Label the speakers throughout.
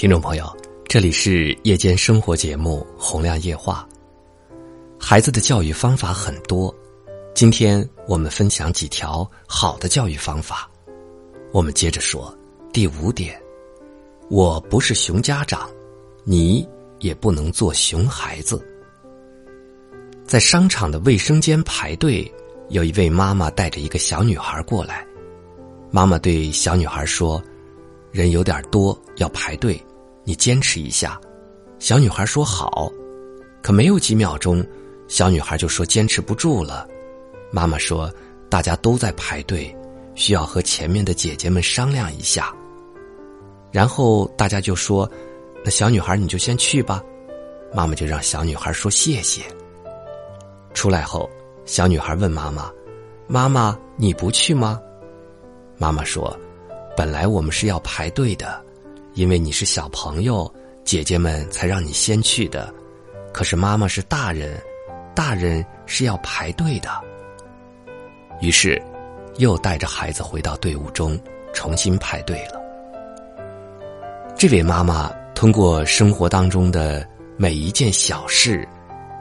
Speaker 1: 听众朋友，这里是夜间生活节目《洪亮夜话》。孩子的教育方法很多，今天我们分享几条好的教育方法。我们接着说第五点：我不是熊家长，你也不能做熊孩子。在商场的卫生间排队，有一位妈妈带着一个小女孩过来。妈妈对小女孩说：“人有点多，要排队。”你坚持一下，小女孩说好，可没有几秒钟，小女孩就说坚持不住了。妈妈说大家都在排队，需要和前面的姐姐们商量一下。然后大家就说：“那小女孩你就先去吧。”妈妈就让小女孩说谢谢。出来后，小女孩问妈妈：“妈妈你不去吗？”妈妈说：“本来我们是要排队的。”因为你是小朋友，姐姐们才让你先去的。可是妈妈是大人，大人是要排队的。于是，又带着孩子回到队伍中，重新排队了。这位妈妈通过生活当中的每一件小事，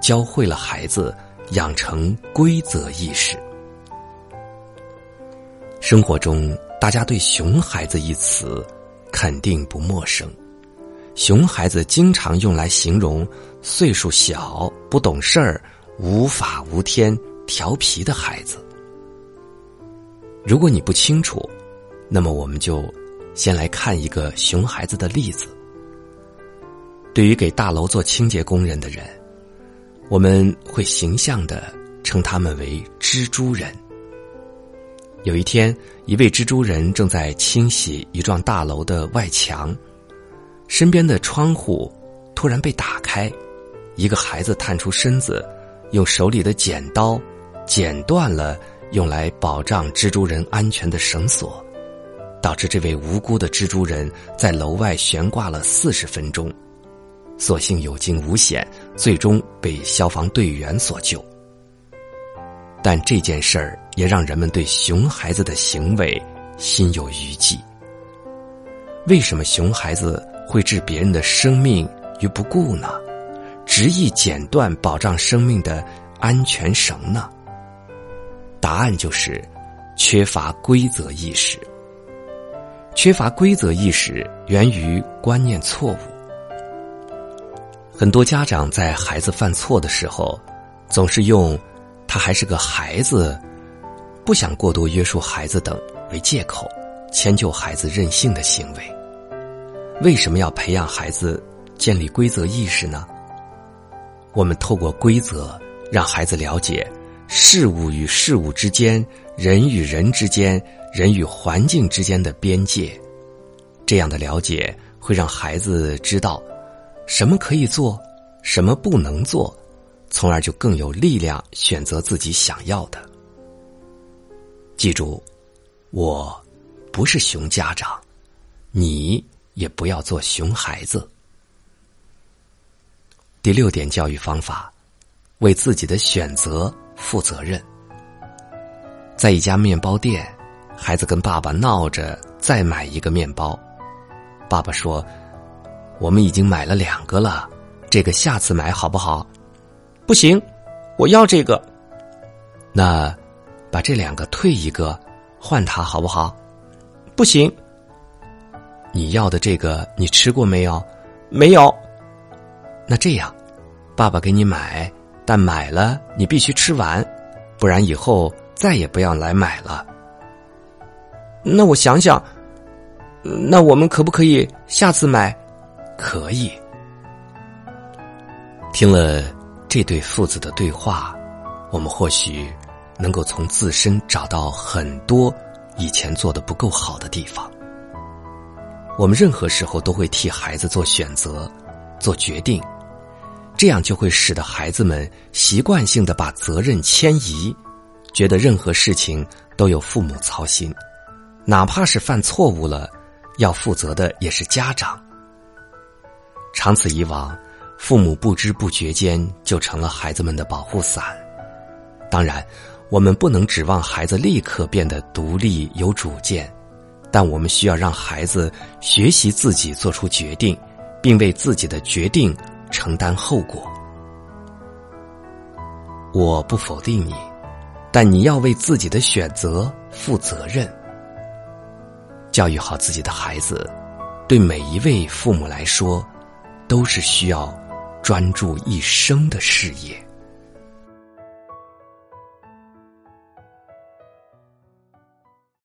Speaker 1: 教会了孩子养成规则意识。生活中，大家对“熊孩子”一词。肯定不陌生，熊孩子经常用来形容岁数小、不懂事儿、无法无天、调皮的孩子。如果你不清楚，那么我们就先来看一个熊孩子的例子。对于给大楼做清洁工人的人，我们会形象的称他们为蜘蛛人。有一天，一位蜘蛛人正在清洗一幢大楼的外墙，身边的窗户突然被打开，一个孩子探出身子，用手里的剪刀剪断了用来保障蜘蛛人安全的绳索，导致这位无辜的蜘蛛人在楼外悬挂了四十分钟，所幸有惊无险，最终被消防队员所救。但这件事儿也让人们对熊孩子的行为心有余悸。为什么熊孩子会置别人的生命于不顾呢？执意剪断保障生命的安全绳呢？答案就是缺乏规则意识。缺乏规则意识源于观念错误。很多家长在孩子犯错的时候，总是用。他还是个孩子，不想过多约束孩子等为借口，迁就孩子任性的行为。为什么要培养孩子建立规则意识呢？我们透过规则让孩子了解事物与事物之间、人与人之间、人与环境之间的边界。这样的了解会让孩子知道什么可以做，什么不能做。从而就更有力量选择自己想要的。记住，我不是熊家长，你也不要做熊孩子。第六点教育方法：为自己的选择负责任。在一家面包店，孩子跟爸爸闹着再买一个面包，爸爸说：“我们已经买了两个了，这个下次买好不好？”不行，我要这个。那把这两个退一个，换它好不好？不行。你要的这个你吃过没有？没有。那这样，爸爸给你买，但买了你必须吃完，不然以后再也不要来买了。那我想想，那我们可不可以下次买？可以。听了。这对父子的对话，我们或许能够从自身找到很多以前做的不够好的地方。我们任何时候都会替孩子做选择、做决定，这样就会使得孩子们习惯性的把责任迁移，觉得任何事情都有父母操心，哪怕是犯错误了，要负责的也是家长。长此以往。父母不知不觉间就成了孩子们的保护伞。当然，我们不能指望孩子立刻变得独立有主见，但我们需要让孩子学习自己做出决定，并为自己的决定承担后果。我不否定你，但你要为自己的选择负责任。教育好自己的孩子，对每一位父母来说，都是需要专注一生的事业。